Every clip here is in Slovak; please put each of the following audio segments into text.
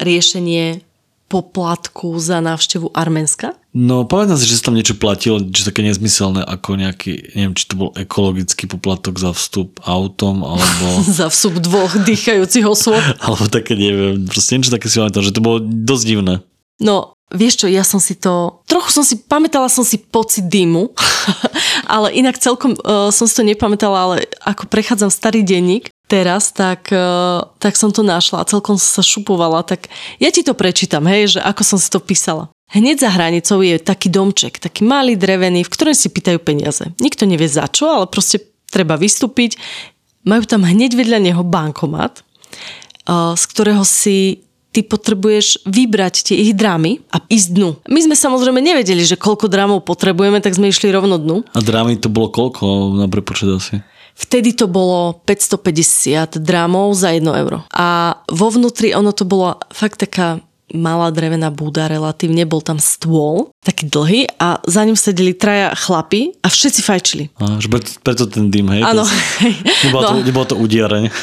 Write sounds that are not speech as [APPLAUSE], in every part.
riešenie poplatku za návštevu Arménska? No, pamätám si, že sa tam niečo platilo, čo také nezmyselné, ako nejaký, neviem, či to bol ekologický poplatok za vstup autom, alebo... [LAUGHS] za vstup dvoch dýchajúcich osôb? alebo také, neviem, proste niečo také si pamätám, že to bolo dosť divné. No, vieš čo, ja som si to... Trochu som si, pamätala som si pocit dymu, [LAUGHS] ale inak celkom uh, som si to nepamätala, ale ako prechádzam starý denník, teraz, tak, e, tak som to našla a celkom sa šupovala, tak ja ti to prečítam, hej, že ako som si to písala. Hneď za hranicou je taký domček, taký malý drevený, v ktorom si pýtajú peniaze. Nikto nevie za čo, ale proste treba vystúpiť. Majú tam hneď vedľa neho bankomat, e, z ktorého si ty potrebuješ vybrať tie ich drámy a ísť dnu. My sme samozrejme nevedeli, že koľko drámov potrebujeme, tak sme išli rovno dnu. A drámy to bolo koľko na prepočet asi? Vtedy to bolo 550 dramov za 1 euro. A vo vnútri ono to bolo fakt taká malá drevená búda relatívne, bol tam stôl, taký dlhý a za ním sedeli traja chlapi a všetci fajčili. A, že preto ten dym, hej? Áno. Nebolo, no. to, nebolo to udiareň. [LAUGHS]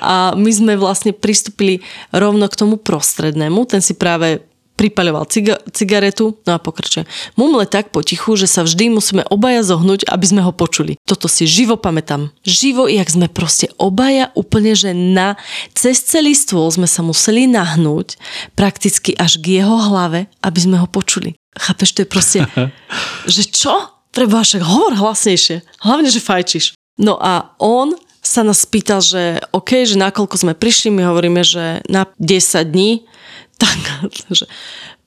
A my sme vlastne pristúpili rovno k tomu prostrednému, ten si práve pripaľoval ciga- cigaretu, no a pokračujem. Mumle tak potichu, že sa vždy musíme obaja zohnúť, aby sme ho počuli. Toto si živo pamätám. Živo, jak sme proste obaja úplne, že na cez celý stôl sme sa museli nahnúť prakticky až k jeho hlave, aby sme ho počuli. Chápeš, to je proste, [LAUGHS] že čo? Treba však hovor hlasnejšie. Hlavne, že fajčiš. No a on sa nás pýtal, že OK, že nakoľko sme prišli, my hovoríme, že na 10 dní, tak, že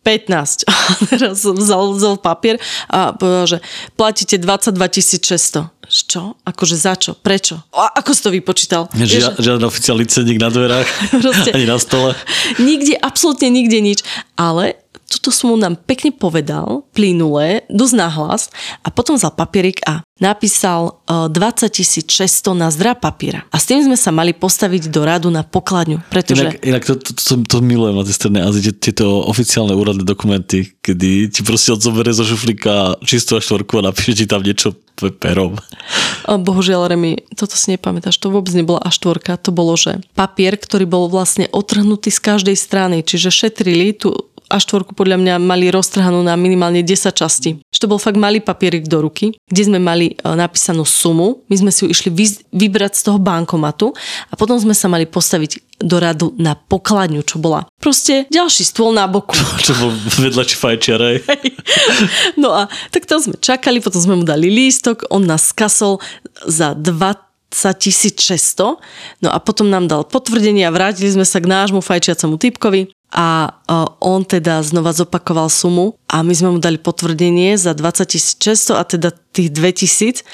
15. [LAUGHS] A teraz vzal, vzal papier a povedal, že platíte 22 600. Čo? Akože za čo? Prečo? A ako si to vypočítal? Žia, žiaden oficiálny cenník na dverách, [LAUGHS] ani na stole. Nikde, absolútne nikde nič. Ale túto sumu nám pekne povedal, plynulé, dosť nahlas a potom vzal papierik a napísal 20 600 na zdra papiera. A s tým sme sa mali postaviť do radu na pokladňu. Pretože... Inak, inak to, to, to, to milujem na tej strednej Azii, tieto oficiálne úradné dokumenty, kedy ti proste odzoberie zo šuflíka čistú a štvorku a napíše ti tam niečo perom. Bohužiaľ, Remi, toto si nepamätáš, to vôbec nebola A4, to bolo, že papier, ktorý bol vlastne otrhnutý z každej strany, čiže šetrili tú a štvorku podľa mňa mali roztrhanú na minimálne 10 častí. Že to bol fakt malý papierik do ruky, kde sme mali e, napísanú sumu, my sme si ju išli vybrať z toho bankomatu a potom sme sa mali postaviť do radu na pokladňu, čo bola proste ďalší stôl na boku. [LAUGHS] Čo bol vedľači fajčiarej. [LAUGHS] No a tak to sme čakali, potom sme mu dali lístok, on nás skasol za 2 600. No a potom nám dal potvrdenie a vrátili sme sa k nášmu fajčiacemu typkovi a on teda znova zopakoval sumu a my sme mu dali potvrdenie za 20 600 a teda tých 2000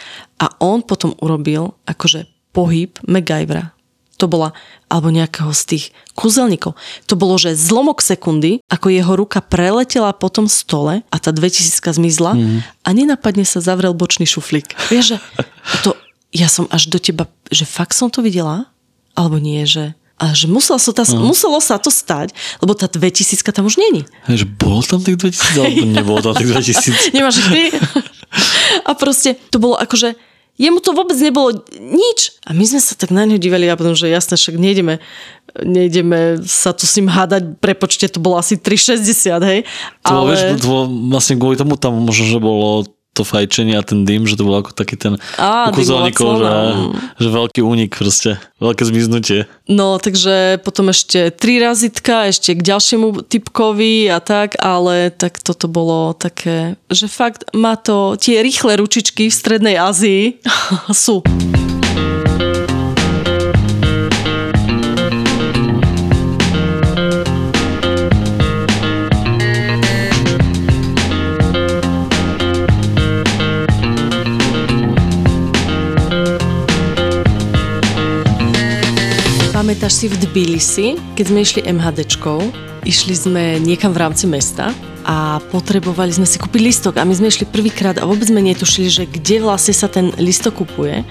a on potom urobil akože pohyb MacGyvera. To bola, alebo nejakého z tých kúzelníkov. To bolo, že zlomok sekundy, ako jeho ruka preletela po tom stole a tá 2000 zmizla mm. a nenapadne sa zavrel bočný šuflík. Vieš, že to, ja som až do teba, že fakt som to videla, alebo nie, že a že muselo sa, tá, no. muselo sa to stať, lebo tá 2000 tam už není. Že bol tam tých 2000, alebo [LAUGHS] nebolo tam tých 2000. [LAUGHS] Nemáš ty? [LAUGHS] A proste to bolo akože, jemu to vôbec nebolo nič. A my sme sa tak na ňo divali a potom, že jasne, však nejdeme, nejdeme sa tu s ním hádať, prepočte, to bolo asi 3,60, hej. To, Ale... vieš, to bolo, vlastne kvôli tomu tam možno, že bolo to fajčenie a ten dym, že to bolo ako taký ten ukuzelníkov, že, že veľký únik proste, veľké zmiznutie. No, takže potom ešte tri razitka, ešte k ďalšiemu typkovi a tak, ale tak toto bolo také, že fakt má to, tie rýchle ručičky v Strednej Ázii [LAUGHS] sú. Pamätáš si v Tbilisi, keď sme išli MHDčkou išli sme niekam v rámci mesta a potrebovali sme si kúpiť listok. A my sme išli prvýkrát a vôbec sme netušili, že kde vlastne sa ten listok kupuje.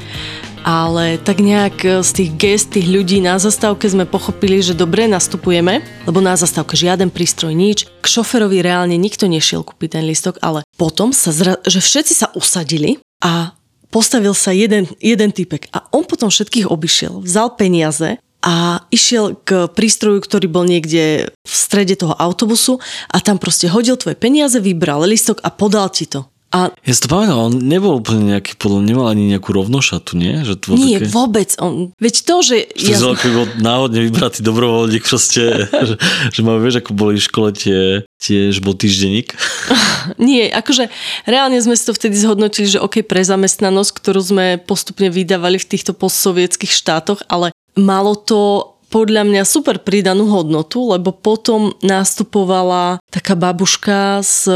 Ale tak nejak e, z tých gest tých ľudí na zastávke sme pochopili, že dobre nastupujeme, lebo na zastávke žiaden prístroj, nič. K šoferovi reálne nikto nešiel kúpiť ten listok, ale potom sa, zra- že všetci sa usadili a postavil sa jeden, jeden typek. A on potom všetkých obišiel, vzal peniaze a išiel k prístroju, ktorý bol niekde v strede toho autobusu a tam proste hodil tvoje peniaze, vybral listok a podal ti to. A... Ja si to pamätám, on nebol úplne nejaký, podľa nemal ani nejakú rovnošatu, nie? Že to nie, také... vôbec. On, veď to, že... Že ja... keby bol náhodne vybratý dobrovoľník proste, [LAUGHS] že, že máme, vieš, ako boli v škole tie, tiež bol týždenník. [LAUGHS] nie, akože reálne sme si to vtedy zhodnotili, že OK, pre zamestnanosť, ktorú sme postupne vydávali v týchto postsovietských štátoch, ale malo to podľa mňa super pridanú hodnotu, lebo potom nastupovala taká babuška s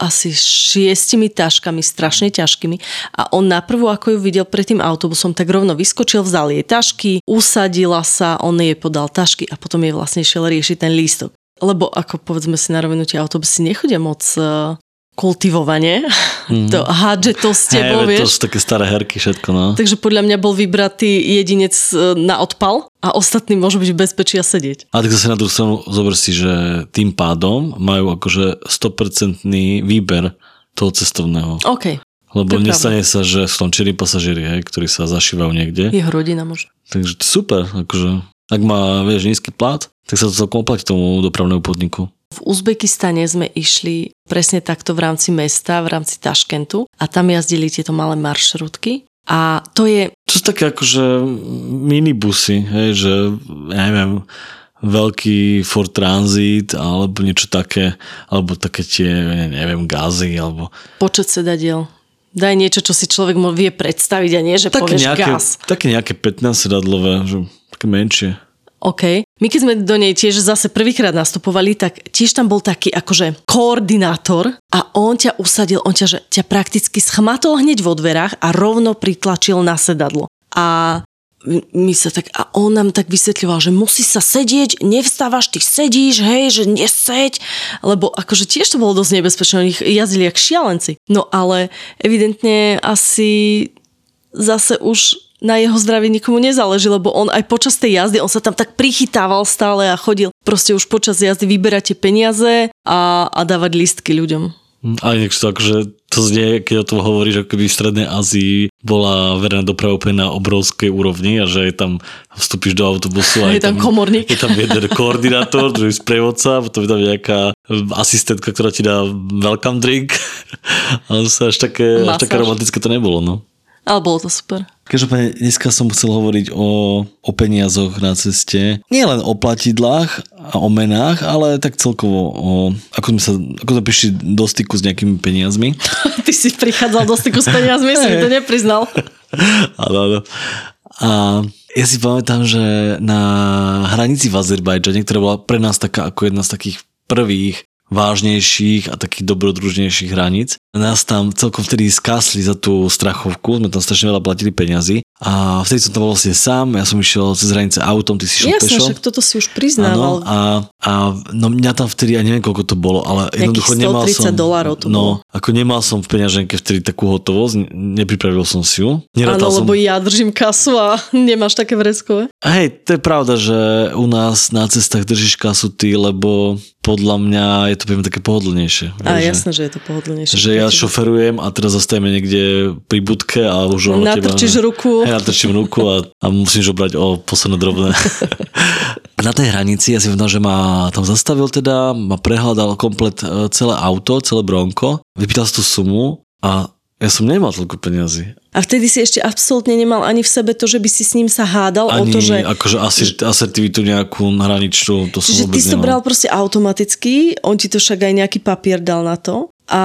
asi šiestimi taškami, strašne ťažkými a on naprvu, ako ju videl pred tým autobusom, tak rovno vyskočil, vzal jej tašky, usadila sa, on jej podal tašky a potom jej vlastne šiel riešiť ten lístok. Lebo ako povedzme si na rovinu, tie autobusy nechodia moc eh, kultivovanie, mm. to to s tebou, hey, vieš. To sú také staré herky všetko, no. Takže podľa mňa bol vybratý jedinec e, na odpal a ostatní môžu byť v bezpečí a sedieť. A tak zase na druhú stranu zober si, že tým pádom majú akože 100% výber toho cestovného. OK. Lebo nestane sa, že sú tam čiri pasažieri, hej, ktorí sa zašívajú niekde. Jeho rodina možno. Takže super, akože ak má, vieš, nízky plat, tak sa to celkom oplatí tomu dopravnému podniku. V Uzbekistane sme išli presne takto v rámci mesta, v rámci Taškentu a tam jazdili tieto malé maršrutky a to je... To sú také akože minibusy, hej, že ja neviem, veľký Ford Transit alebo niečo také, alebo také tie, neviem, gazy, alebo... Počet sedadiel. Daj niečo, čo si človek vie predstaviť a nie, že také povieš nejaké, gas. Také nejaké 15 sedadlové, že také menšie. OK. My keď sme do nej tiež zase prvýkrát nastupovali, tak tiež tam bol taký akože koordinátor a on ťa usadil, on ťa, že ťa prakticky schmatol hneď vo dverách a rovno pritlačil na sedadlo. A my sa tak, a on nám tak vysvetľoval, že musí sa sedieť, nevstávaš, ty sedíš, hej, že neseď, lebo akože tiež to bolo dosť nebezpečné, oni jazdili jak šialenci. No ale evidentne asi zase už na jeho zdraví nikomu nezáleží, lebo on aj počas tej jazdy, on sa tam tak prichytával stále a chodil proste už počas jazdy vyberať tie peniaze a, a dávať listky ľuďom. Hm, aj nech to akože to znie, keď o tom hovoríš, ako keby v Strednej Ázii bola verejná doprava úplne na obrovskej úrovni a že je tam vstúpiš do autobusu a je, je tam, komorník. Je tam jeden [LAUGHS] koordinátor, druhý sprievodca, potom je tam nejaká asistentka, ktorá ti dá welcome drink. [LAUGHS] Ale sa až také, až také romantické to nebolo, no. Ale bolo to super. Každopádne dneska som chcel hovoriť o, o peniazoch na ceste. Nie len o platidlách a o menách, ale tak celkovo o, ako sme sa, ako sme prišli do styku s nejakými peniazmi. [LAUGHS] Ty si prichádzal do styku s peniazmi, si to [LAUGHS] nepriznal. Áno, áno. A ja si pamätám, že na hranici v Azerbajdžane, ktorá bola pre nás taká ako jedna z takých prvých vážnejších a takých dobrodružnejších hraníc. Nás tam celkom vtedy skásli za tú strachovku, sme tam strašne veľa platili peňazí a vtedy som tam bol vlastne sám, ja som išiel cez hranice autom, ty si šiel Jasne, pešo. však toto si už priznával. Ano, a, a no mňa tam vtedy, ja neviem koľko to bolo, ale jednoducho nemal som... dolárov to No, bolo. ako nemal som v peňaženke vtedy takú hotovosť, nepripravil som si ju. Áno, som... lebo ja držím kasu a [LAUGHS] nemáš také vreskové. Hej, to je pravda, že u nás na cestách držíš kasu ty, lebo podľa mňa je to poviem také pohodlnejšie. A jasné, že je to pohodlnejšie. Že ja šoferujem a teraz zastavíme niekde pri budke a už Natrčíš teba, ruku. [LAUGHS] Hej, natrčím ruku a, a musíš obrať o posledné drobné. [LAUGHS] na tej hranici ja si vnal, že ma tam zastavil teda, ma prehľadal komplet e, celé auto, celé bronko, vypýtal si tú sumu a ja som nemal toľko peniazy. A vtedy si ešte absolútne nemal ani v sebe to, že by si s ním sa hádal ani, o to, že... akože asi, asertivitu nejakú hraničnú, to som vôbec ty si to bral proste automaticky, on ti to však aj nejaký papier dal na to a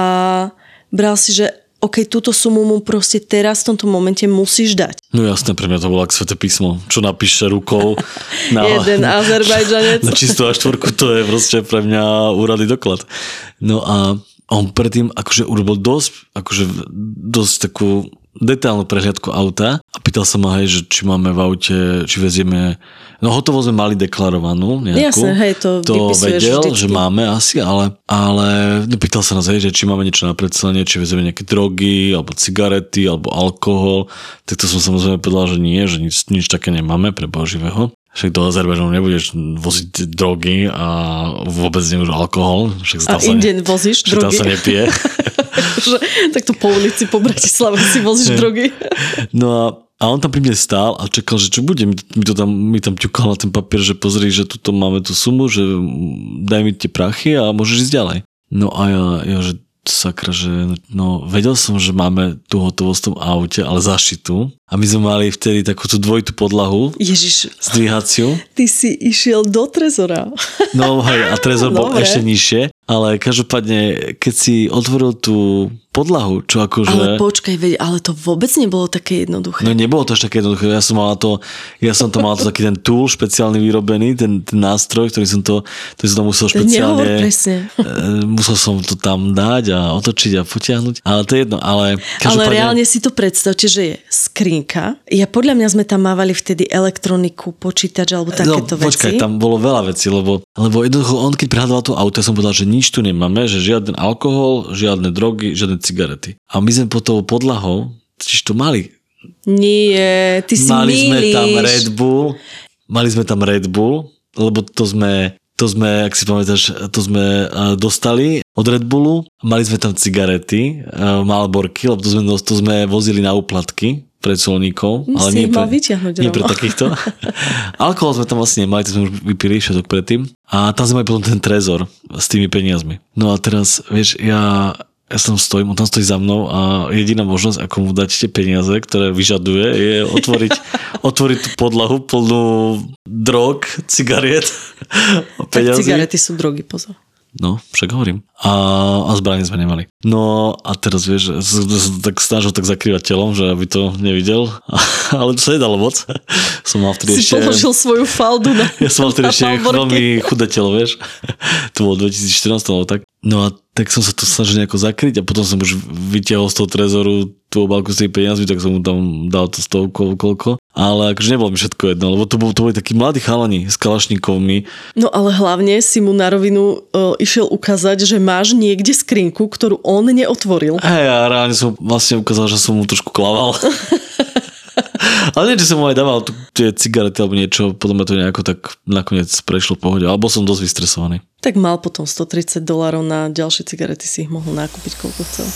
bral si, že OK, túto sumu mu proste teraz v tomto momente musíš dať. No jasné, pre mňa to bolo ako sveté písmo, čo napíše rukou [LAUGHS] na, Jeden Azerbajdžanec. [LAUGHS] na čistú a štvorku, to je proste pre mňa úrady doklad. No a on predtým akože urobil dosť, akože dosť takú detailnú prehliadku auta a pýtal sa ma, hej, že či máme v aute, či vezieme, no hotovo sme mali deklarovanú nejakú. Jasné, hej, to to vedel, vždycky. že máme asi, ale, ale pýtal sa nás, hej, že či máme niečo na predselenie, či vezieme nejaké drogy, alebo cigarety, alebo alkohol. Tak to som samozrejme povedal, že nie, že nič, nič také nemáme pre Boživého. Však do Azerbajdžanu nebudeš voziť drogy a vôbec už alkohol. Však A sa, inde vozíš však tam drogy. sa nepije. [LAUGHS] že, takto po ulici po Bratislave si vozíš [LAUGHS] drogy. No a, a on tam pri mne stál a čakal, že čo bude. Mi, to tam, mi tam ťukal na ten papier, že pozri, že tuto máme tú sumu, že daj mi tie prachy a môžeš ísť ďalej. No a ja, ja že sakra, že no vedel som, že máme tú hotovosť v tom aute, ale zašitú. A my sme mali vtedy takú tú dvojitú podlahu, Ježiš, zdvíhaciu. ty si išiel do trezora. No hej, a trezor bol Dobre. ešte nižšie, ale každopádne, keď si otvoril tú podlahu, čo akože... Ale počkaj, veď, ale to vôbec nebolo také jednoduché. No nebolo to až také jednoduché. Ja som mal to, ja som to mal to taký ten tool špeciálny vyrobený, ten, ten nástroj, ktorý som to, ktorý som to musel Nehovor špeciálne... presne. [LAUGHS] musel som to tam dať a otočiť a potiahnuť. Ale to je jedno, ale... Ale reálne si to predstavte, že je skrinka. Ja podľa mňa sme tam mávali vtedy elektroniku, počítač alebo takéto no, počkaj, veci. tam bolo veľa vecí, lebo, lebo jednoducho on keď prehľadal to auto, ja som povedal, že nič tu nemáme, že žiaden alkohol, žiadne drogy, žiadne cigarety. A my sme pod tou podlahou, čiže to mali, Nie, ty si mali sme mýliš. tam Red Bull, mali sme tam Red Bull, lebo to sme, to sme, ak si pamätáš, to sme dostali od Red Bullu, mali sme tam cigarety, Malborky, lebo to sme, to sme vozili na úplatky pred solníkov, ale nie pre, nie pre takýchto. [LAUGHS] Alkohol sme tam vlastne nemali, to sme už vypili všetok predtým. A tam sme mali potom ten trezor s tými peniazmi. No a teraz, vieš, ja, ja som stojím, on tam stojí za mnou a jediná možnosť, ako mu dať tie peniaze, ktoré vyžaduje, je otvoriť, [LAUGHS] otvoriť tú podlahu plnú drog, cigariet a Tak peniazy. cigarety sú drogy, pozor. No, však hovorím. A, a zbranie sme nemali. No a teraz vieš, tak snažil tak zakrývať telom, že aby to nevidel, [LAUGHS] ale to sa nedalo moc. Som mal vtedy Si ešte... položil svoju faldu na Ja som mal vtedy ešte veľmi chudé telo, vieš. [LAUGHS] To bolo 2014 alebo tak. No a tak som sa to snažil nejako zakryť a potom som už vytiahol z toho trezoru tú obálku s tými peniazmi, tak som mu tam dal to stovku koľko. Ale akože nebolo mi všetko jedno, lebo to, bol, to boli takí mladí chalani s kalašníkovmi. No ale hlavne si mu na rovinu uh, išiel ukázať, že máš niekde skrinku, ktorú on neotvoril. Hej, a reálne som vlastne ukázal, že som mu trošku klaval. [LAUGHS] Ale nie, že som mu aj dával tie cigarety alebo niečo, potom to nejako tak nakoniec prešlo pohode. Alebo som dosť vystresovaný. Tak mal potom 130 dolárov na ďalšie cigarety, si ich mohol nakúpiť koľko chcel.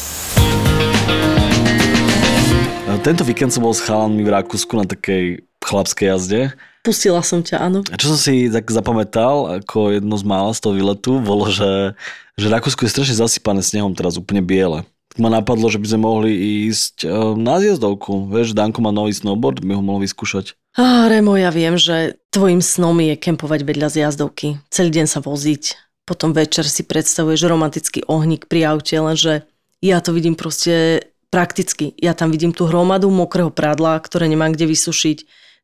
Tento víkend som bol s chalanmi v Rakúsku na takej chlapskej jazde. Pustila som ťa, áno. A čo som si tak zapamätal, ako jedno z mála z toho výletu, bolo, že, že Rakúsko je strašne zasypané snehom teraz, úplne biele. Ma napadlo, že by sme mohli ísť e, na zjazdovku. Vieš, Danko má nový snowboard, by ho mohol vyskúšať. Á, Remo, ja viem, že tvojim snom je kempovať vedľa zjazdovky. Celý deň sa voziť. Potom večer si predstavuješ romantický ohník pri aute, lenže ja to vidím proste prakticky. Ja tam vidím tú hromadu mokrého prádla, ktoré nemám kde vysušiť.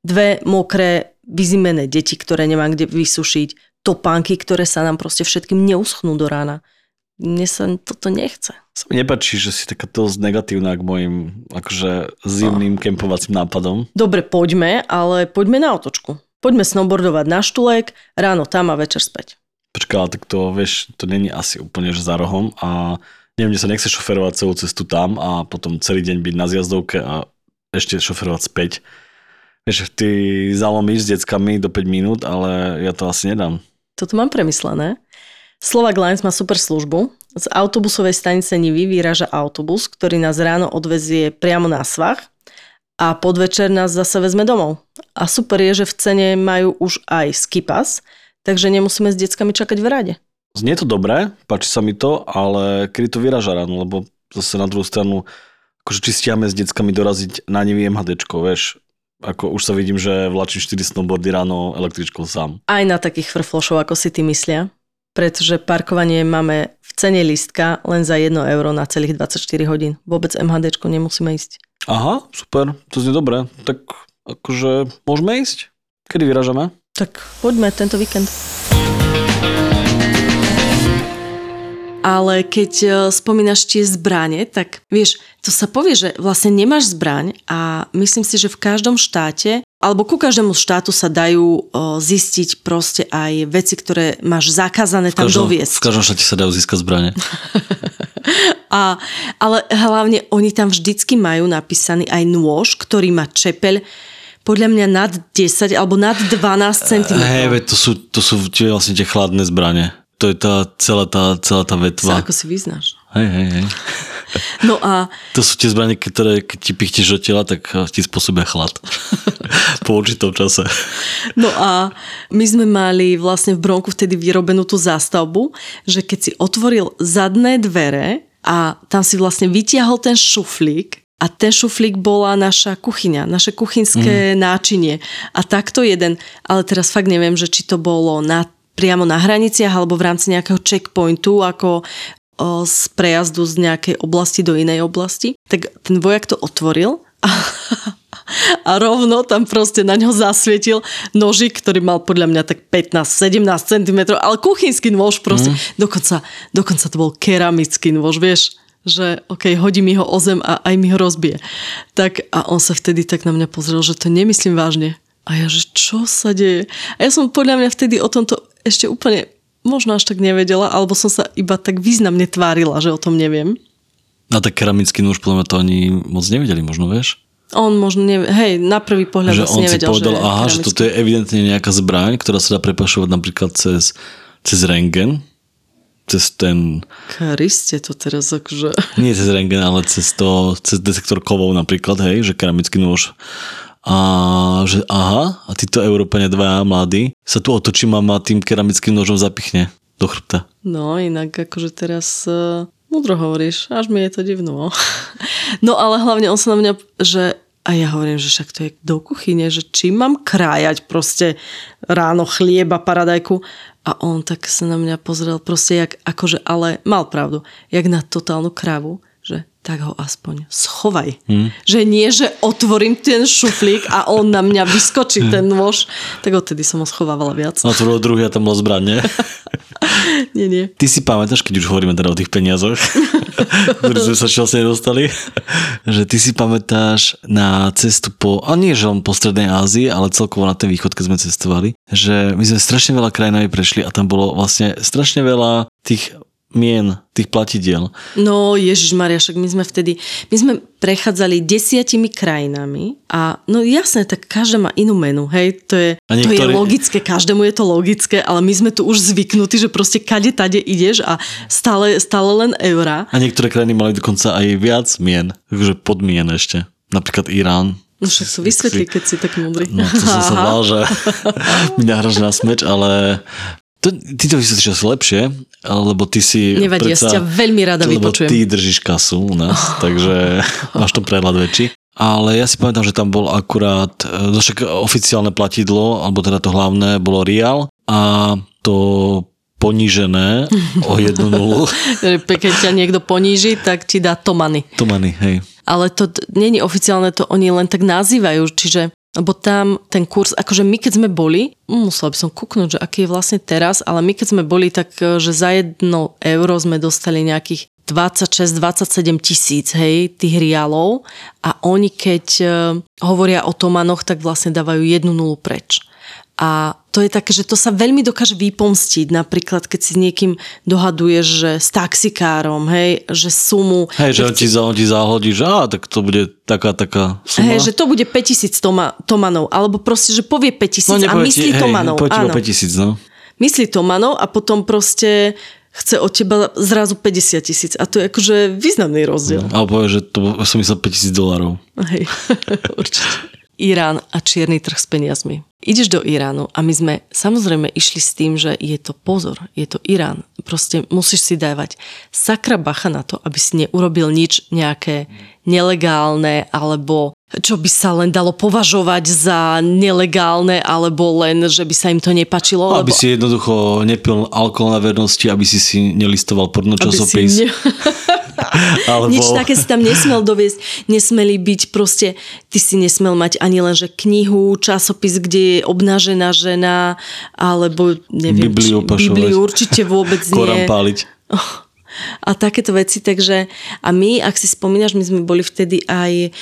Dve mokré, vyzimené deti, ktoré nemám kde vysušiť. Topánky, ktoré sa nám proste všetkým neuschnú do rána. Mne sa toto nechce. Sa mi nepačí, že si taká dosť negatívna k mojim akože zimným kempovacím nápadom. Dobre, poďme, ale poďme na otočku. Poďme snowboardovať na štulek, ráno tam a večer späť. Počkaj, ale tak to, vieš, to není asi úplne že za rohom a neviem, mne sa nechce šoferovať celú cestu tam a potom celý deň byť na zjazdovke a ešte šoferovať späť. Vieš, ty zalomíš s deckami do 5 minút, ale ja to asi nedám. Toto mám premyslené. Slovak Lines má super službu. Z autobusovej stanice Nivy vyráža autobus, ktorý nás ráno odvezie priamo na svach a podvečer nás zase vezme domov. A super je, že v cene majú už aj skipas, takže nemusíme s deckami čakať v rade. Znie to dobré, páči sa mi to, ale kedy to vyraža ráno, lebo zase na druhú stranu, akože či stiame s deckami doraziť na nevý MHDčko, vieš, ako už sa vidím, že vlačím 4 snowboardy ráno električkou sám. Aj na takých frflošov, ako si ty myslia. Pretože parkovanie máme v cene listka len za 1 euro na celých 24 hodín. Vôbec MHDčko nemusíme ísť. Aha, super, to znie dobre. Tak akože môžeme ísť? Kedy vyražame? Tak poďme tento víkend. Ale keď e, spomínaš tie zbranie, tak vieš, to sa povie, že vlastne nemáš zbraň a myslím si, že v každom štáte alebo ku každému štátu sa dajú o, zistiť proste aj veci, ktoré máš zakázané tam každom, doviesť. V každom štáte sa dajú získať zbranie. [LAUGHS] A, ale hlavne oni tam vždycky majú napísaný aj nôž, ktorý má čepeľ podľa mňa nad 10 alebo nad 12 cm. Hej, to sú, to sú tie vlastne tie chladné zbranie. To je tá celá tá, celá tá vetva. Sa ako si vyznáš. Hej, hej, hej. No a To sú tie zbranie, ktoré keď ti pichneš do tela, tak eh, ti spôsobia chlad. [LAUGHS] po určitom čase. No a my sme mali vlastne v Bronku vtedy vyrobenú tú zástavbu, že keď si otvoril zadné dvere a tam si vlastne vytiahol ten šuflík a ten šuflík bola naša kuchyňa, naše kuchynské mm. náčinie. A takto jeden, ale teraz fakt neviem, že či to bolo na, priamo na hraniciach alebo v rámci nejakého checkpointu, ako z prejazdu z nejakej oblasti do inej oblasti, tak ten vojak to otvoril a, a rovno tam proste na ňo zasvietil nožik, ktorý mal podľa mňa tak 15-17 cm, ale kuchynský nôž proste. Mm. Dokonca, dokonca to bol keramický nôž, vieš že ok, hodí mi ho o zem a aj mi ho rozbije. Tak a on sa vtedy tak na mňa pozrel, že to nemyslím vážne. A ja, že čo sa deje? A ja som podľa mňa vtedy o tomto ešte úplne možno až tak nevedela, alebo som sa iba tak významne tvárila, že o tom neviem. A tak keramický nôž, podľa mňa to ani moc nevedeli, možno vieš? On možno nevie, hej, na prvý pohľad že on si nevedel, povedal, že aha, že keramický. toto je evidentne nejaká zbraň, ktorá sa dá prepašovať napríklad cez, cez rengen, cez ten, Kriste, to teraz akože... nie cez rengen, ale cez to, cez detektor kovov napríklad, hej, že keramický nôž. A že aha, a títo Európania dvaja mladí sa tu otočím a ma tým keramickým nožom zapichne do chrbta. No, inak akože teraz uh, múdro hovoríš, až mi je to divno. [LAUGHS] No ale hlavne on sa na mňa, že a ja hovorím, že však to je do kuchyne, že čím mám krájať proste ráno chlieba, paradajku. A on tak sa na mňa pozrel proste, jak, akože, ale mal pravdu, jak na totálnu kravu, tak ho aspoň schovaj. Hmm. Že nie, že otvorím ten šuflík a on na mňa vyskočí ten nôž. Tak odtedy som ho schovávala viac. No to druhý a tam bola zbraň, nie? [LAUGHS] Nie, nie. Ty si pamätáš, keď už hovoríme teda o tých peniazoch, [LAUGHS] ktoré sme sa vlastne nedostali, [LAUGHS] že ty si pamätáš na cestu po, a nie že len po Strednej Ázii, ale celkovo na ten východ, keď sme cestovali, že my sme strašne veľa krajinami prešli a tam bolo vlastne strašne veľa tých mien, tých platidiel. No Ježiš Maria, však my sme vtedy, my sme prechádzali desiatimi krajinami a no jasné, tak každá má inú menu, hej, to je, A to je logické, každému je to logické, ale my sme tu už zvyknutí, že proste kade tade ideš a stále, stále len eurá. A niektoré krajiny mali dokonca aj viac mien, takže podmien ešte. Napríklad Irán. No však to vysvetlí, keď si tak múdry. No to som sa [LAUGHS] bál, že mi nahraš na smeč, ale to, ty to vysvetlíš asi lepšie, lebo ty si Nevadí, ja si ťa veľmi rada lebo vypočujem. ty držíš kasu u nás, takže máš to prehľad väčší. Ale ja si pamätám, že tam bol akurát, e, no však oficiálne platidlo, alebo teda to hlavné, bolo Real a to ponížené o jednu nulu. [LAUGHS] Keď ťa niekto poníži, tak ti dá tomany. To mani, hej. ale to není oficiálne, to oni len tak nazývajú, čiže lebo tam ten kurz, akože my keď sme boli, musela by som kúknúť, že aký je vlastne teraz, ale my keď sme boli, tak e, že za jedno euro sme dostali nejakých 26-27 tisíc, hej, tých rialov a oni keď e, hovoria o tomanoch, tak vlastne dávajú jednu nulu preč. A to je také, že to sa veľmi dokáže vypomstiť. Napríklad, keď si s niekým dohaduješ, že s taxikárom, hej, že sumu... Hej, že on ti, za, on ti zahodí, že á, tak to bude taká, taká suma. Hej, že to bude 5000 toma, tomanov, alebo proste, že povie 5000 a nepovie myslí tomanov. Hej, ti áno. iba 5000, no. Myslí tomanov a potom proste chce od teba zrazu 50 tisíc. A to je akože významný rozdiel. Ale povie, že to som myslel 5000 dolárov. Hej, [LAUGHS] určite. Irán a čierny trh s peniazmi. Ideš do Iránu a my sme samozrejme išli s tým, že je to pozor, je to Irán. Proste musíš si dávať sakra bacha na to, aby si neurobil nič nejaké nelegálne alebo čo by sa len dalo považovať za nelegálne alebo len, že by sa im to nepačilo. Aby lebo... si jednoducho nepil alkohol na vernosti, aby si si nelistoval porno aby si časopis. ne... [LAUGHS] [LAUGHS] Alebo... Nič také si tam nesmel doviesť. Nesmeli byť proste, ty si nesmel mať ani len, že knihu, časopis, kde je obnažená žena, alebo neviem, Bibliu či. Bibliu určite vôbec [LAUGHS] Korán nie. páliť. a takéto veci. Takže a my, ak si spomínaš, my sme boli vtedy aj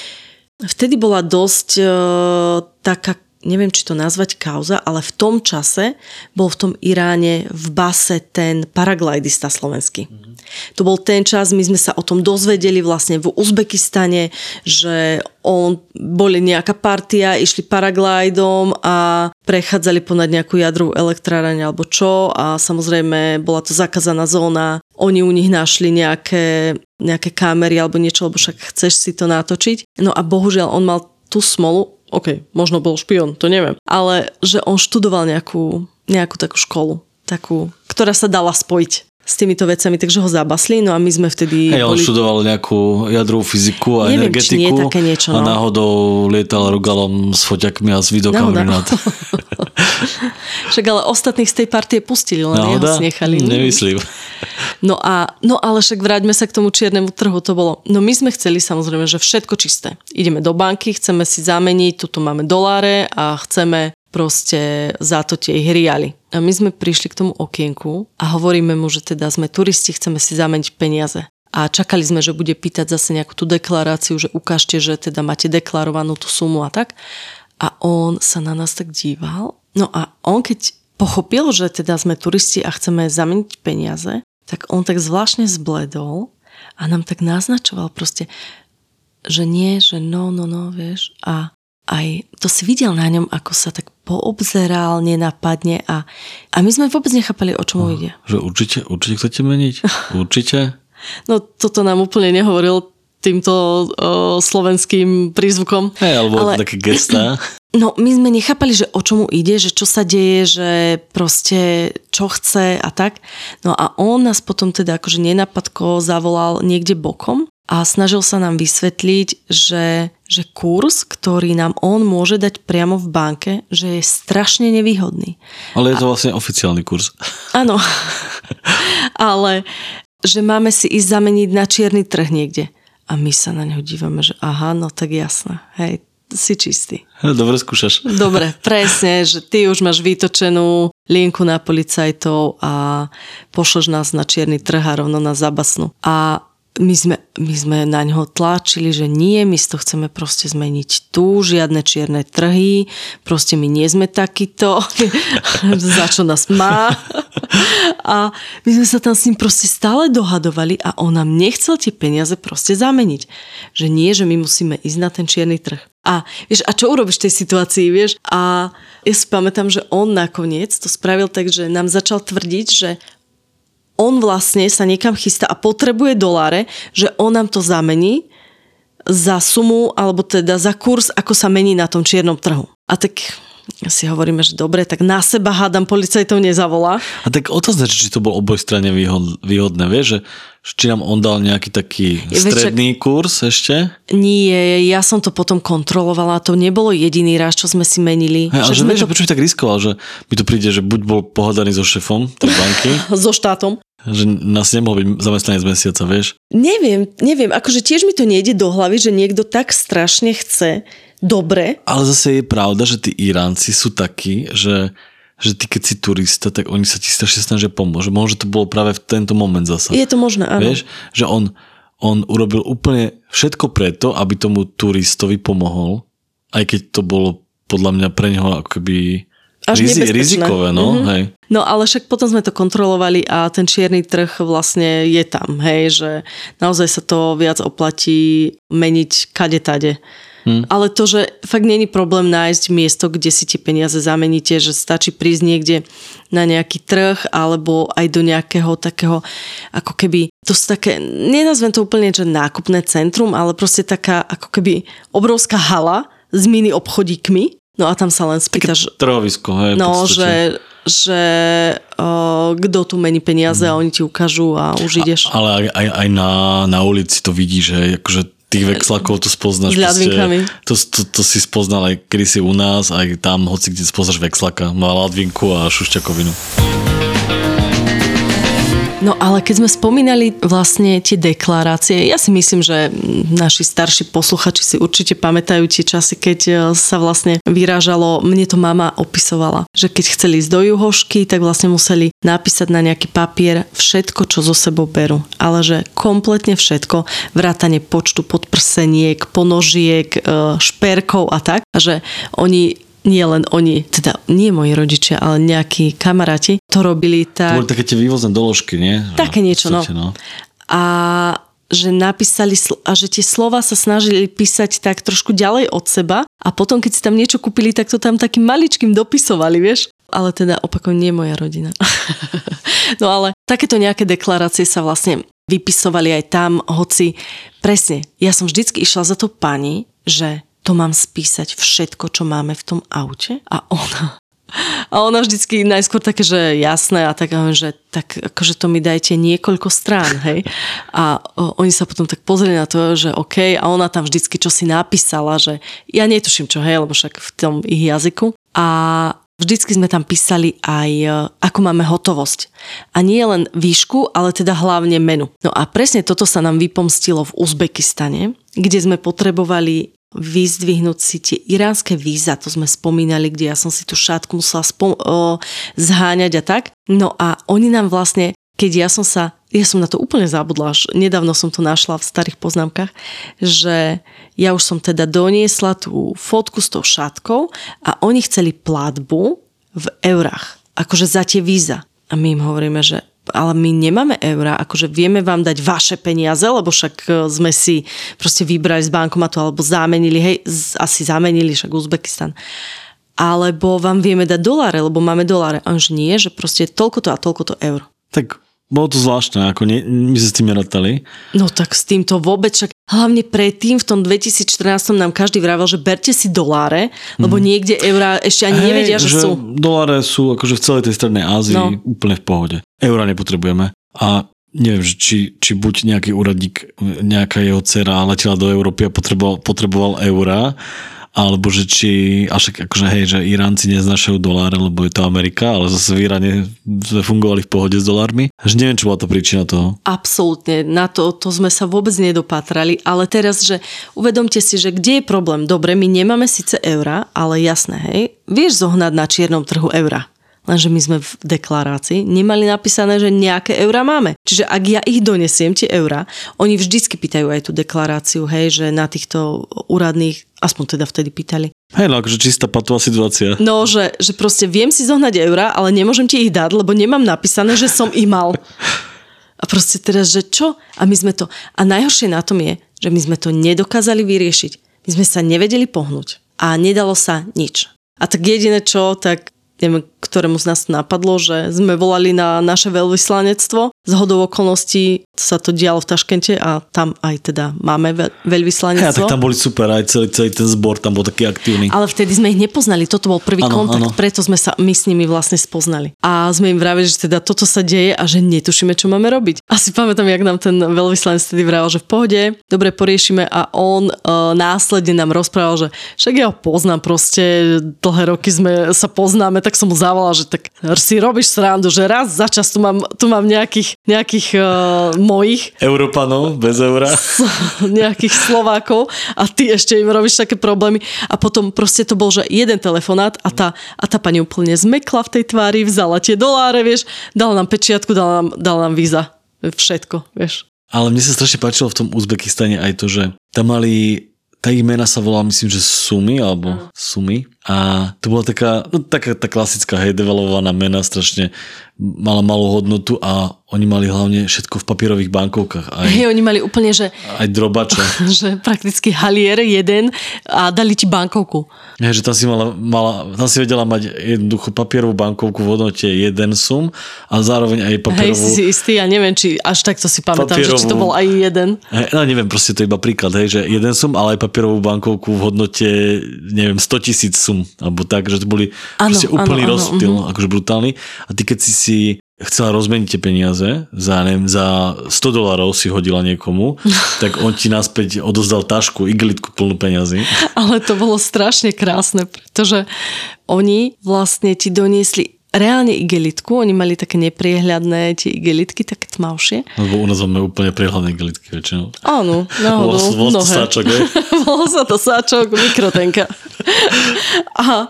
Vtedy bola dosť uh, taká neviem, či to nazvať kauza, ale v tom čase bol v tom Iráne v base ten paraglidista slovenský. Mm-hmm. To bol ten čas, my sme sa o tom dozvedeli vlastne v Uzbekistane, že on, boli nejaká partia, išli paraglidom a prechádzali ponad nejakú jadrovú elektráreň alebo čo a samozrejme bola to zakázaná zóna. Oni u nich našli nejaké, nejaké kamery alebo niečo, lebo však chceš si to natočiť. No a bohužiaľ on mal tú smolu, OK, možno bol špion, to neviem. Ale že on študoval nejakú, nejakú takú školu, takú, ktorá sa dala spojiť s týmito vecami, takže ho zabasli, no a my sme vtedy... Hej, on boli... študoval nejakú jadrovú fyziku a Neviem, energetiku nie také niečo, no. a náhodou lietal rugalom s foťakmi a s videokamerami nad... [LAUGHS] Však ale ostatných z tej partie pustili, len Náhoda? jeho nechali. Nemyslím. No, a, no ale však vráťme sa k tomu čiernemu trhu, to bolo... No my sme chceli samozrejme, že všetko čisté. Ideme do banky, chceme si zameniť, tuto máme doláre a chceme proste za to tie hriali. A my sme prišli k tomu okienku a hovoríme mu, že teda sme turisti, chceme si zameniť peniaze. A čakali sme, že bude pýtať zase nejakú tú deklaráciu, že ukážte, že teda máte deklarovanú tú sumu a tak. A on sa na nás tak díval. No a on keď pochopil, že teda sme turisti a chceme zameniť peniaze, tak on tak zvláštne zbledol a nám tak naznačoval proste, že nie, že no, no, no, vieš. A aj to si videl na ňom, ako sa tak poobzeral, nenapadne a, a my sme vôbec nechápali, o čom ide. Že určite, určite chcete meniť? [LAUGHS] Určite? no toto nám úplne nehovoril týmto o, slovenským prízvukom. Hej, alebo ale, také gestá. [CLEARS THROAT] No, my sme nechápali, že o čomu ide, že čo sa deje, že proste čo chce a tak. No a on nás potom teda akože nenapadko zavolal niekde bokom a snažil sa nám vysvetliť, že, že kurz, ktorý nám on môže dať priamo v banke, že je strašne nevýhodný. Ale je to a... vlastne oficiálny kurz. Áno, ale že máme si ísť zameniť na čierny trh niekde. A my sa na neho dívame, že aha, no tak jasné, hej, si čistý. Dobre skúšaš. Dobre, [LAUGHS] presne, že ty už máš vytočenú linku na policajtov a pošleš nás na čierny trh a rovno na zabasnú. A my sme, my sme na ňo tlačili, že nie, my si to chceme proste zmeniť tu, žiadne čierne trhy, proste my nie sme takýto, [LAUGHS] za čo nás má. A my sme sa tam s ním proste stále dohadovali a on nám nechcel tie peniaze proste zameniť. Že nie, že my musíme ísť na ten čierny trh. A, vieš, a čo urobíš v tej situácii, vieš? A ja si pamätám, že on nakoniec to spravil tak, že nám začal tvrdiť, že on vlastne sa niekam chystá a potrebuje doláre, že on nám to zamení za sumu, alebo teda za kurz, ako sa mení na tom čiernom trhu. A tak si hovoríme, že dobre, tak na seba hádam policajtov nezavolá. A tak otázne, či to bol obojstranne výhodné, vieš, že či nám on dal nejaký taký stredný kurz ešte? Nie, ja som to potom kontrolovala, to nebolo jediný raz, čo sme si menili. Hey, ale že, vieš, to... prečo tak riskoval, že mi to príde, že buď bol pohadaný so šefom tej banky. [LAUGHS] so štátom. Že nás nemohol byť zamestnanec mesiaca, vieš? Neviem, neviem, akože tiež mi to nejde do hlavy, že niekto tak strašne chce dobre. Ale zase je pravda, že tí Iránci sú takí, že že ty keď si turista, tak oni sa ti strašne snažia pomôcť. Možno to bolo práve v tento moment zasa. Je to možné, áno. Vieš, že on, on urobil úplne všetko preto, aby tomu turistovi pomohol, aj keď to bolo podľa mňa pre neho ako keby až Rizi, rizikové, no, mm-hmm. hej. No ale však potom sme to kontrolovali a ten čierny trh vlastne je tam, hej, že naozaj sa to viac oplatí meniť kade tade. Hmm. Ale to, že fakt není problém nájsť miesto, kde si tie peniaze zameníte, že stačí prísť niekde na nejaký trh alebo aj do nejakého takého, ako keby, to sú také, nenazvem to úplne, že nákupné centrum, ale proste taká ako keby obrovská hala s mini obchodíkmi. No a tam sa len spýtaš... Trhovisko, hej. No, že, že uh, kto tu mení peniaze mm. a oni ti ukážu a už ideš. A, ale aj, aj, aj na, na ulici to vidíš, že akože tých vexlakov to spoznáš. S to, to, to, si spoznal aj kedy si u nás, aj tam, hoci kde spoznáš vexlaka. Má ladvinku a šušťakovinu. No ale keď sme spomínali vlastne tie deklarácie, ja si myslím, že naši starší posluchači si určite pamätajú tie časy, keď e, sa vlastne vyrážalo, mne to mama opisovala, že keď chceli ísť do juhošky, tak vlastne museli napísať na nejaký papier všetko, čo zo sebou berú. Ale že kompletne všetko, vrátanie počtu podprseniek, ponožiek, e, šperkov a tak. Že oni nie len oni, teda nie moji rodičia, ale nejakí kamaráti to robili tak... To boli také tie vývozné doložky, nie? Také niečo, no. no. A že napísali a že tie slova sa snažili písať tak trošku ďalej od seba a potom, keď si tam niečo kúpili, tak to tam takým maličkým dopisovali, vieš? Ale teda opakujem, nie moja rodina. [LAUGHS] no ale takéto nejaké deklarácie sa vlastne vypisovali aj tam, hoci presne, ja som vždycky išla za to pani, že to mám spísať všetko, čo máme v tom aute? A ona, a ona vždycky najskôr také, že jasné a tak, že tak akože to mi dajte niekoľko strán, hej. A o, oni sa potom tak pozreli na to, že OK, a ona tam vždycky čo si napísala, že ja netuším čo, hej, lebo však v tom ich jazyku. A Vždycky sme tam písali aj, e, ako máme hotovosť. A nie len výšku, ale teda hlavne menu. No a presne toto sa nám vypomstilo v Uzbekistane, kde sme potrebovali vyzdvihnúť si tie iránske víza, to sme spomínali, kde ja som si tú šátku musela spom- o, zháňať a tak. No a oni nám vlastne, keď ja som sa, ja som na to úplne zabudla, až nedávno som to našla v starých poznámkach, že ja už som teda doniesla tú fotku s tou šátkou a oni chceli platbu v eurách, akože za tie víza. A my im hovoríme, že ale my nemáme eurá, akože vieme vám dať vaše peniaze, lebo však e, sme si proste vybrali z bankomatu alebo zamenili, hej, asi zamenili však Uzbekistan. Alebo vám vieme dať doláre, lebo máme doláre. A že nie, že proste toľko to a toľko to eur. Tak bolo to zvláštne, ako nie, my sa s tým nerátali. No tak s týmto vôbec, však hlavne predtým v tom 2014 nám každý vravel, že berte si doláre, lebo mm. niekde eurá ešte ani hey, nevedia, že, že sú. Doláre sú akože v celej tej strednej Ázii no. úplne v pohode. Eurá nepotrebujeme. A neviem, či, či buď nejaký úradník, nejaká jeho dcera letela do Európy a potreboval, potreboval eurá, alebo že či, a akože hej, že Iránci neznašajú doláre, lebo je to Amerika, ale zase v Iráne sme fungovali v pohode s dolármi. Že neviem, čo bola to príčina toho. Absolútne, na to, to sme sa vôbec nedopatrali, ale teraz, že uvedomte si, že kde je problém? Dobre, my nemáme síce eura, ale jasné, hej, vieš zohnať na čiernom trhu eura lenže my sme v deklarácii nemali napísané, že nejaké eurá máme. Čiže ak ja ich donesiem, tie eurá, oni vždycky pýtajú aj tú deklaráciu, hej, že na týchto úradných, aspoň teda vtedy pýtali. Hej, no akože čistá patová situácia. No, že, že proste viem si zohnať eurá, ale nemôžem ti ich dať, lebo nemám napísané, že som ich mal. [LAUGHS] A proste teraz, že čo? A my sme to... A najhoršie na tom je, že my sme to nedokázali vyriešiť. My sme sa nevedeli pohnúť. A nedalo sa nič. A tak jediné čo, tak neviem, ktorému z nás napadlo, že sme volali na naše veľvyslanectvo. Z hodou okolností sa to dialo v Taškente a tam aj teda máme veľvyslanectvo. Ja, tak tam boli super, aj celý, celý ten zbor tam bol taký aktívny. Ale vtedy sme ich nepoznali, toto bol prvý ano, kontakt, ano. preto sme sa my s nimi vlastne spoznali. A sme im vravili, že teda toto sa deje a že netušíme, čo máme robiť. Asi pamätám, jak nám ten veľvyslanec vtedy vravel, že v pohode, dobre poriešime a on e, následne nám rozprával, že však ja ho poznám proste, dlhé roky sme sa poznáme, tak som mu zavolal, že tak si robíš srandu, že raz za čas tu mám, tu mám nejakých, nejakých uh, mojich. Európanov bez eura. [LAUGHS] nejakých Slovákov a ty ešte im robíš také problémy. A potom proste to bol, že jeden telefonát a tá, a tá pani úplne zmekla v tej tvári, vzala tie doláre, vieš, dala nám pečiatku, dala nám, dala nám víza. Všetko, vieš. Ale mne sa strašne páčilo v tom Uzbekistane aj to, že tam mali tá ich mena sa volá, myslím, že Sumy, alebo Sumy. A to bola taká, no taká tá klasická, hej, devalovaná mena, strašne mala malú hodnotu a oni mali hlavne všetko v papierových bankovkách. Aj, hej, oni mali úplne, že... Aj drobače. [LAUGHS] že prakticky halier jeden a dali ti bankovku. Hej, že tam si, mala, mala, tam si vedela mať jednoducho papierovú bankovku v hodnote jeden sum a zároveň aj papierovú... Hej, si si istý, ja neviem, či až takto si pamätám, papierovú, že či to bol aj jeden. Hej, no neviem, proste to je iba príklad, hej, že jeden sum, ale aj papierovú bankovku v hodnote, neviem, 100 tisíc sum, alebo tak, že to boli ano, proste úplný ano, rozptyl, ano, uh-huh. akože brutálny. A ty keď si si chcela rozmeniť tie peniaze, za, neviem, za 100 dolarov si hodila niekomu, [LAUGHS] tak on ti naspäť odozdal tašku, igelitku plnú peniazy. Ale to bolo strašne krásne, pretože oni vlastne ti doniesli reálne igelitku, oni mali také nepriehľadné tie igelitky, také tmavšie. Lebo u nás máme úplne priehľadné igelitky väčšinou. Áno, náhodou, Bol, bol to sáčok, hej? [LAUGHS] Bol sa to sáčok, mikrotenka. [LAUGHS] A,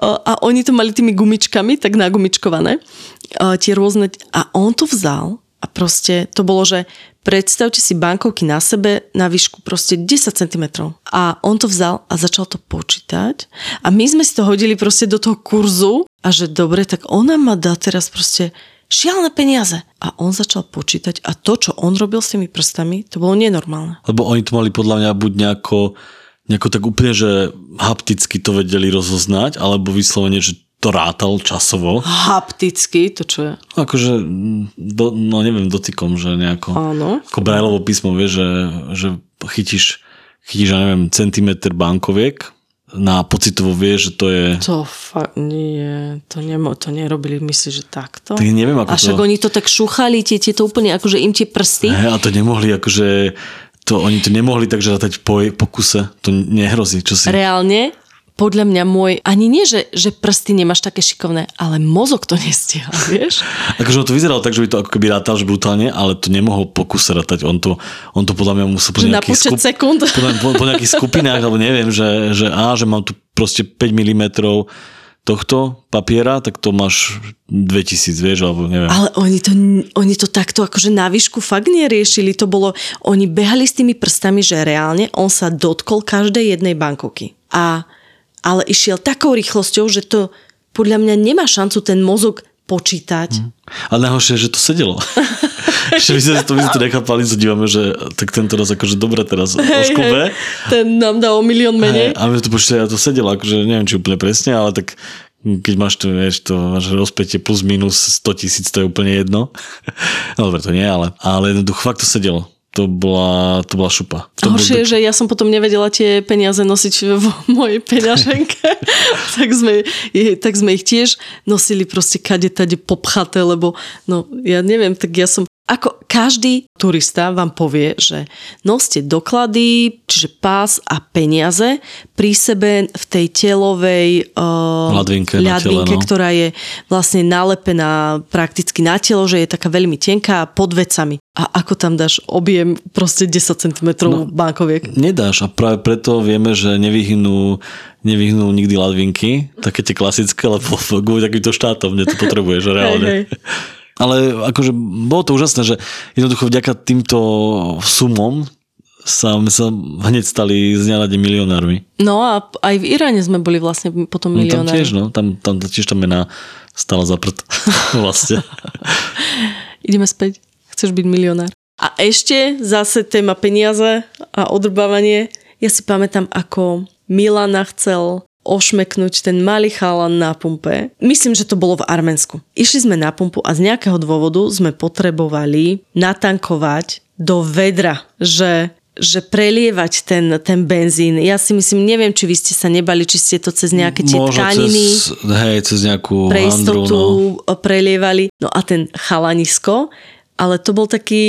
a oni to mali tými gumičkami, tak nagumičkované, a tie rôzne, a on to vzal a proste to bolo, že predstavte si bankovky na sebe na výšku proste 10 cm. A on to vzal a začal to počítať a my sme si to hodili proste do toho kurzu a že dobre, tak ona ma dá teraz proste šialené peniaze. A on začal počítať a to, čo on robil s tými prstami, to bolo nenormálne. Lebo oni to mali podľa mňa buď nejako, nejako tak úplne, že hapticky to vedeli rozoznať, alebo vyslovene, že to rátal časovo. Hapticky, to čo je? Akože, do, no neviem, dotykom, že nejako. Áno. Ako Brailleovo písmo, vieš, že, že chytíš, chytíš, ja neviem, centimetr bankoviek na pocitovo vieš, že to je... To fakt nie, to, nemo, to nerobili, myslíš, že takto? Tak neviem, ako A však to... oni to tak šúchali, tie, tie to úplne, akože im tie prsty. He, a to nemohli, akože... To, oni to nemohli takže rátať po, po kuse. To nehrozí, čo si... Reálne, podľa mňa môj, ani nie, že, že prsty nemáš také šikovné, ale mozog to nestíha, [LAUGHS] vieš? Akože to vyzeralo tak, že by to ako keby rátal, brutálne, ale to nemohol po kuse rátať. On to, on to podľa mňa musel po Že na nejakých, počet sekúnd. po, po, po nejakých skupinách, alebo neviem, že, že á, že mám tu proste 5 mm tohto papiera, tak to máš 2000, vieš, alebo neviem. Ale oni to, oni to takto akože na výšku fakt neriešili. To bolo, oni behali s tými prstami, že reálne on sa dotkol každej jednej bankovky. A, ale išiel takou rýchlosťou, že to podľa mňa nemá šancu ten mozog počítať. Mhm. Ale najhoršie že to sedelo. [LAUGHS] že my sme to, my sme to nechápali, sa dívame, že tak tento raz akože dobre teraz o škube. ten nám dá o milión menej. A my to počítali a to sedelo, akože neviem, či úplne presne, ale tak keď máš to, vieš, to máš rozpätie plus minus 100 tisíc, to je úplne jedno. No [LAUGHS] dobre, to nie, ale, ale jednoducho fakt to sedelo. To bola, to bola šupa. To Horšie je, že ja som potom nevedela tie peniaze nosiť v [LAUGHS] mojej peňaženke. [LAUGHS] tak, sme, tak sme ich tiež nosili proste kade tade popchaté, lebo no ja neviem, tak ja som ako každý turista vám povie, že noste doklady, čiže pás a peniaze pri sebe v tej telovej uh, Ľadvinke na tele, no. ktorá je vlastne nalepená prakticky na telo, že je taká veľmi tenká pod vecami. A ako tam dáš objem proste 10 cm no, bankoviek? Nedáš a práve preto vieme, že nevyhnú, nevyhnú nikdy ladvinky, také tie klasické, lebo kvôli takýmto štátom, kde to potrebuješ reálne. Hej, hej. Ale akože bolo to úžasné, že jednoducho vďaka týmto sumom sa, sa hneď stali z deň milionármi. No a aj v Iráne sme boli vlastne potom No, tam milionári. tiež, no. Tam, tam tiež tá mena stala za prd. [LAUGHS] vlastne. [LAUGHS] Ideme späť. Chceš byť milionár. A ešte zase téma peniaze a odrbávanie. Ja si pamätám, ako Milana chcel ošmeknúť ten malý chalan na pumpe. Myslím, že to bolo v Arménsku. Išli sme na pumpu a z nejakého dôvodu sme potrebovali natankovať do vedra, že že prelievať ten, ten benzín. Ja si myslím, neviem, či vy ste sa nebali, či ste to cez nejaké tie Možno tkaniny cez, hej, cez nejakú pre handru, istotu no. prelievali. No a ten chalanisko, ale to bol taký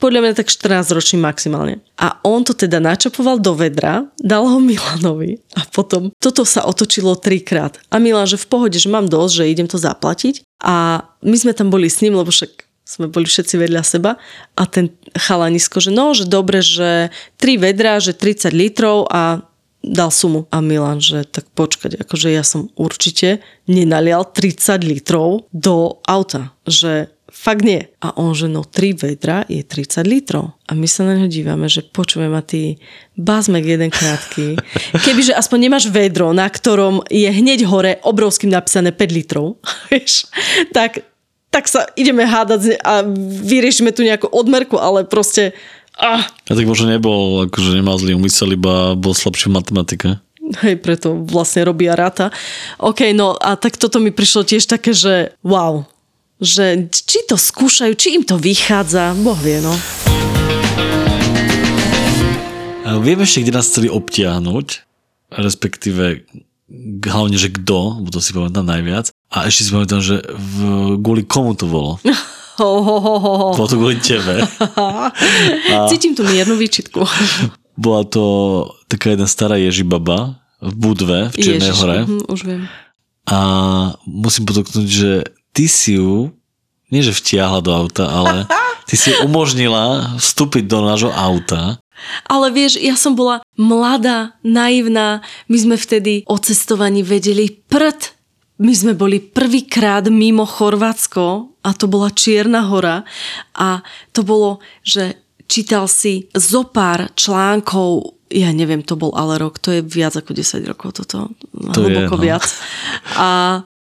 podľa mňa tak 14 ročný maximálne. A on to teda načapoval do vedra, dal ho Milanovi a potom toto sa otočilo trikrát. A Milan, že v pohode, že mám dosť, že idem to zaplatiť. A my sme tam boli s ním, lebo však sme boli všetci vedľa seba a ten chalanisko, že no, že dobre, že 3 vedra, že 30 litrov a dal sumu. A Milan, že tak počkať, akože ja som určite nenalial 30 litrov do auta, že fakt nie. A on, že no 3 vedra je 30 litrov. A my sa na neho dívame, že počujem a ty bazmek jeden krátky. [LAUGHS] Kebyže aspoň nemáš vedro, na ktorom je hneď hore obrovským napísané 5 litrov, [LAUGHS] vieš, tak, tak sa ideme hádať a vyriešime tu nejakú odmerku, ale proste ah, A tak možno nebol, akože nemal zlý umysel, iba bol slabší v matematike. Hej, preto vlastne robí a ráta. OK, no a tak toto mi prišlo tiež také, že wow, že či to skúšajú, či im to vychádza, boh vie, no. A vieme ešte, kde nás chceli obtiahnuť, respektíve hlavne, že kto, bo to si pamätám najviac. A ešte si pamätám, že v, kvôli komu to bolo. [LAUGHS] Ho, ho, ho, ho. Bolo to kvôli tebe. [LAUGHS] Cítim tu miernu výčitku. [LAUGHS] Bola to taká jedna stará Ježibaba v Budve v Čiernej Ježiš, hore. mhm, už viem. a musím podotknúť, že ty si ju, nie že vtiahla do auta, ale [LAUGHS] ty si umožnila vstúpiť do nášho auta. Ale vieš, ja som bola mladá, naivná, my sme vtedy o cestovaní vedeli prd. My sme boli prvýkrát mimo Chorvátsko a to bola Čierna hora a to bolo, že čítal si zo pár článkov ja neviem, to bol ale rok, to je viac ako 10 rokov toto, to hlboko je, no. viac. A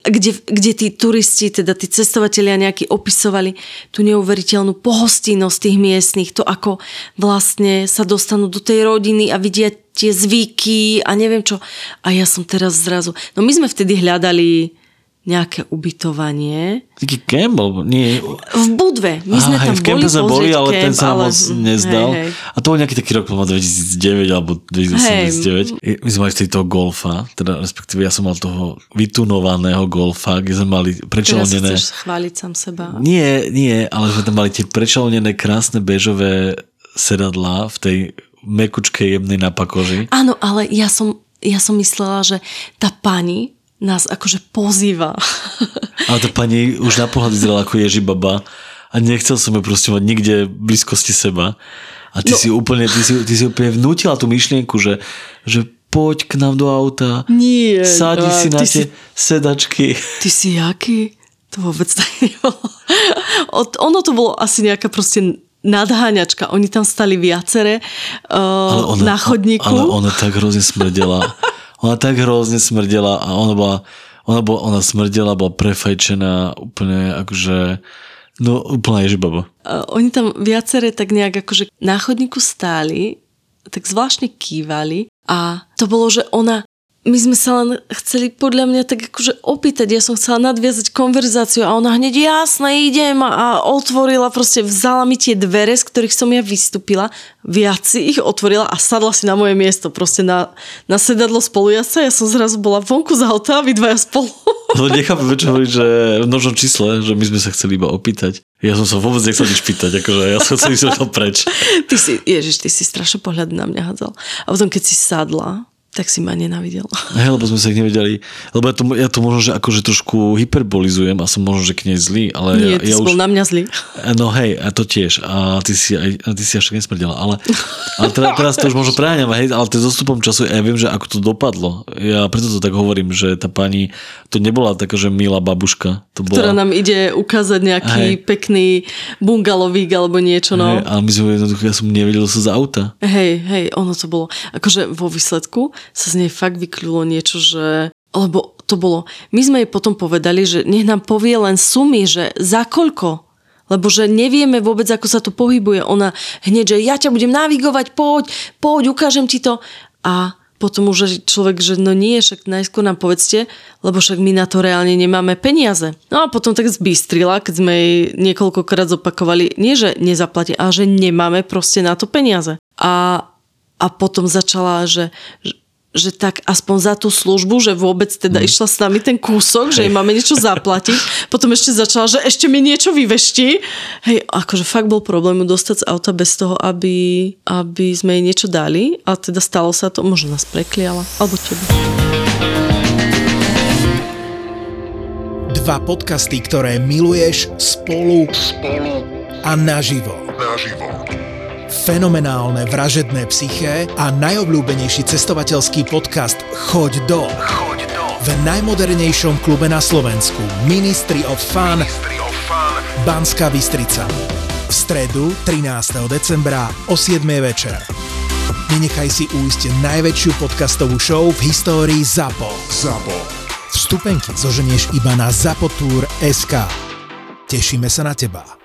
kde, kde tí turisti, teda tí cestovatelia nejakí opisovali tú neuveriteľnú pohostinnosť tých miestnych, to ako vlastne sa dostanú do tej rodiny a vidia tie zvyky a neviem čo. A ja som teraz zrazu... No my sme vtedy hľadali nejaké ubytovanie. Taký nie? V Budve. My sme Aha, tam v kempe sme boli, ale kemp, ten sa ale... moc nezdal. Hej, hej. A to bol nejaký taký rok, 2009 alebo 2009. Hej. My sme mali vtedy toho golfa, teda respektíve ja som mal toho vytunovaného golfa, kde sme mali prečalonené... Teraz chceš chváliť sám seba. Nie, nie, ale sme tam mali tie prečalonené krásne bežové sedadlá v tej mekučkej jemnej napakoži. Áno, ale ja som, ja som myslela, že tá pani nás akože pozýva. [LAUGHS] Ale to pani už na pohľad vyzerala ako Ježibaba a nechcel som ju proste mať nikde v blízkosti seba. A ty, no. si úplne, ty, si, ty si úplne vnútila tú myšlienku, že, že poď k nám do auta. Nie. Sádi si na tie si, sedačky. Ty si jaký? To vôbec [LAUGHS] tak nebolo. Ono to bolo asi nejaká proste nadháňačka. Oni tam stali viacere uh, ona, na chodníku. Ale ona tak hrozne smrdela. [LAUGHS] Ona tak hrozne smrdela a ona bola, ona, bola, ona smrdela, bola prefajčená úplne akože, no úplne ježibaba. Uh, oni tam viacere tak nejak akože na chodníku stáli, tak zvláštne kývali a to bolo, že ona my sme sa len chceli podľa mňa tak akože opýtať, ja som chcela nadviazať konverzáciu a ona hneď jasne idem a otvorila, proste vzala mi tie dvere, z ktorých som ja vystúpila, viac si ich otvorila a sadla si na moje miesto, proste na, na sedadlo spolujaca, ja som zrazu bola vonku z auta a vy dvaja spolu. [LAUGHS] No nechápem, čo hovorí, že v množnom čísle, že my sme sa chceli iba opýtať. Ja som sa vôbec nechcel nič pýtať, akože ja som chcel [LAUGHS] ísť preč. Ty si, ježiš, ty si strašne pohľad na mňa hádzal. A potom, keď si sadla, tak si ma nenavidel. Hej, lebo sme sa ich nevedeli. Lebo ja to, ja to možno, že akože trošku hyperbolizujem a som možno, že k nej zlý, ale Nie, ja, ty ja už... bol na mňa zlý. No hej, a to tiež. A ty si, aj, a ty si až tak nesmrdela. Ale, ale teraz, teraz to už možno preháňam, hej, ale to dostupom času ja viem, že ako to dopadlo. Ja preto to tak hovorím, že tá pani, to nebola taká, že milá babuška. To bola... Ktorá nám ide ukázať nejaký hej. pekný bungalovík alebo niečo, no. Hej, ale my sme jednoducho, ja som nevedel sa z auta. Hej, hej, ono to bolo. Akože vo výsledku sa z nej fakt vykľulo niečo, že lebo to bolo, my sme jej potom povedali, že nech nám povie len sumy, že za koľko, lebo že nevieme vôbec, ako sa to pohybuje. Ona hneď, že ja ťa budem navigovať, poď, poď, ukážem ti to. A potom už človek, že no nie, však najskôr nám povedzte, lebo však my na to reálne nemáme peniaze. No a potom tak zbystrila, keď sme jej niekoľkokrát zopakovali, nie že nezaplatia, ale že nemáme proste na to peniaze. A, a potom začala, že, že tak aspoň za tú službu, že vôbec teda mm. išla s nami ten kúsok, že jej máme niečo zaplatiť. [LAUGHS] Potom ešte začala, že ešte mi niečo vyvešti. Hej, akože fakt bol problém dostať z auta bez toho, aby, aby sme jej niečo dali. A teda stalo sa to, možno nás prekliala. Alebo tebe. Dva podcasty, ktoré miluješ spolu, spolu a naživo. Naživo fenomenálne vražedné psyché a najobľúbenejší cestovateľský podcast Choď do. Choď do. V najmodernejšom klube na Slovensku Ministry of Fun, Ministry of Fun. Banská Bystrica. V stredu 13. decembra o 7. večer. Nenechaj si újsť najväčšiu podcastovú show v histórii ZAPO. ZAPO. Vstupenky zoženieš iba na zapotur.sk. Tešíme sa na teba.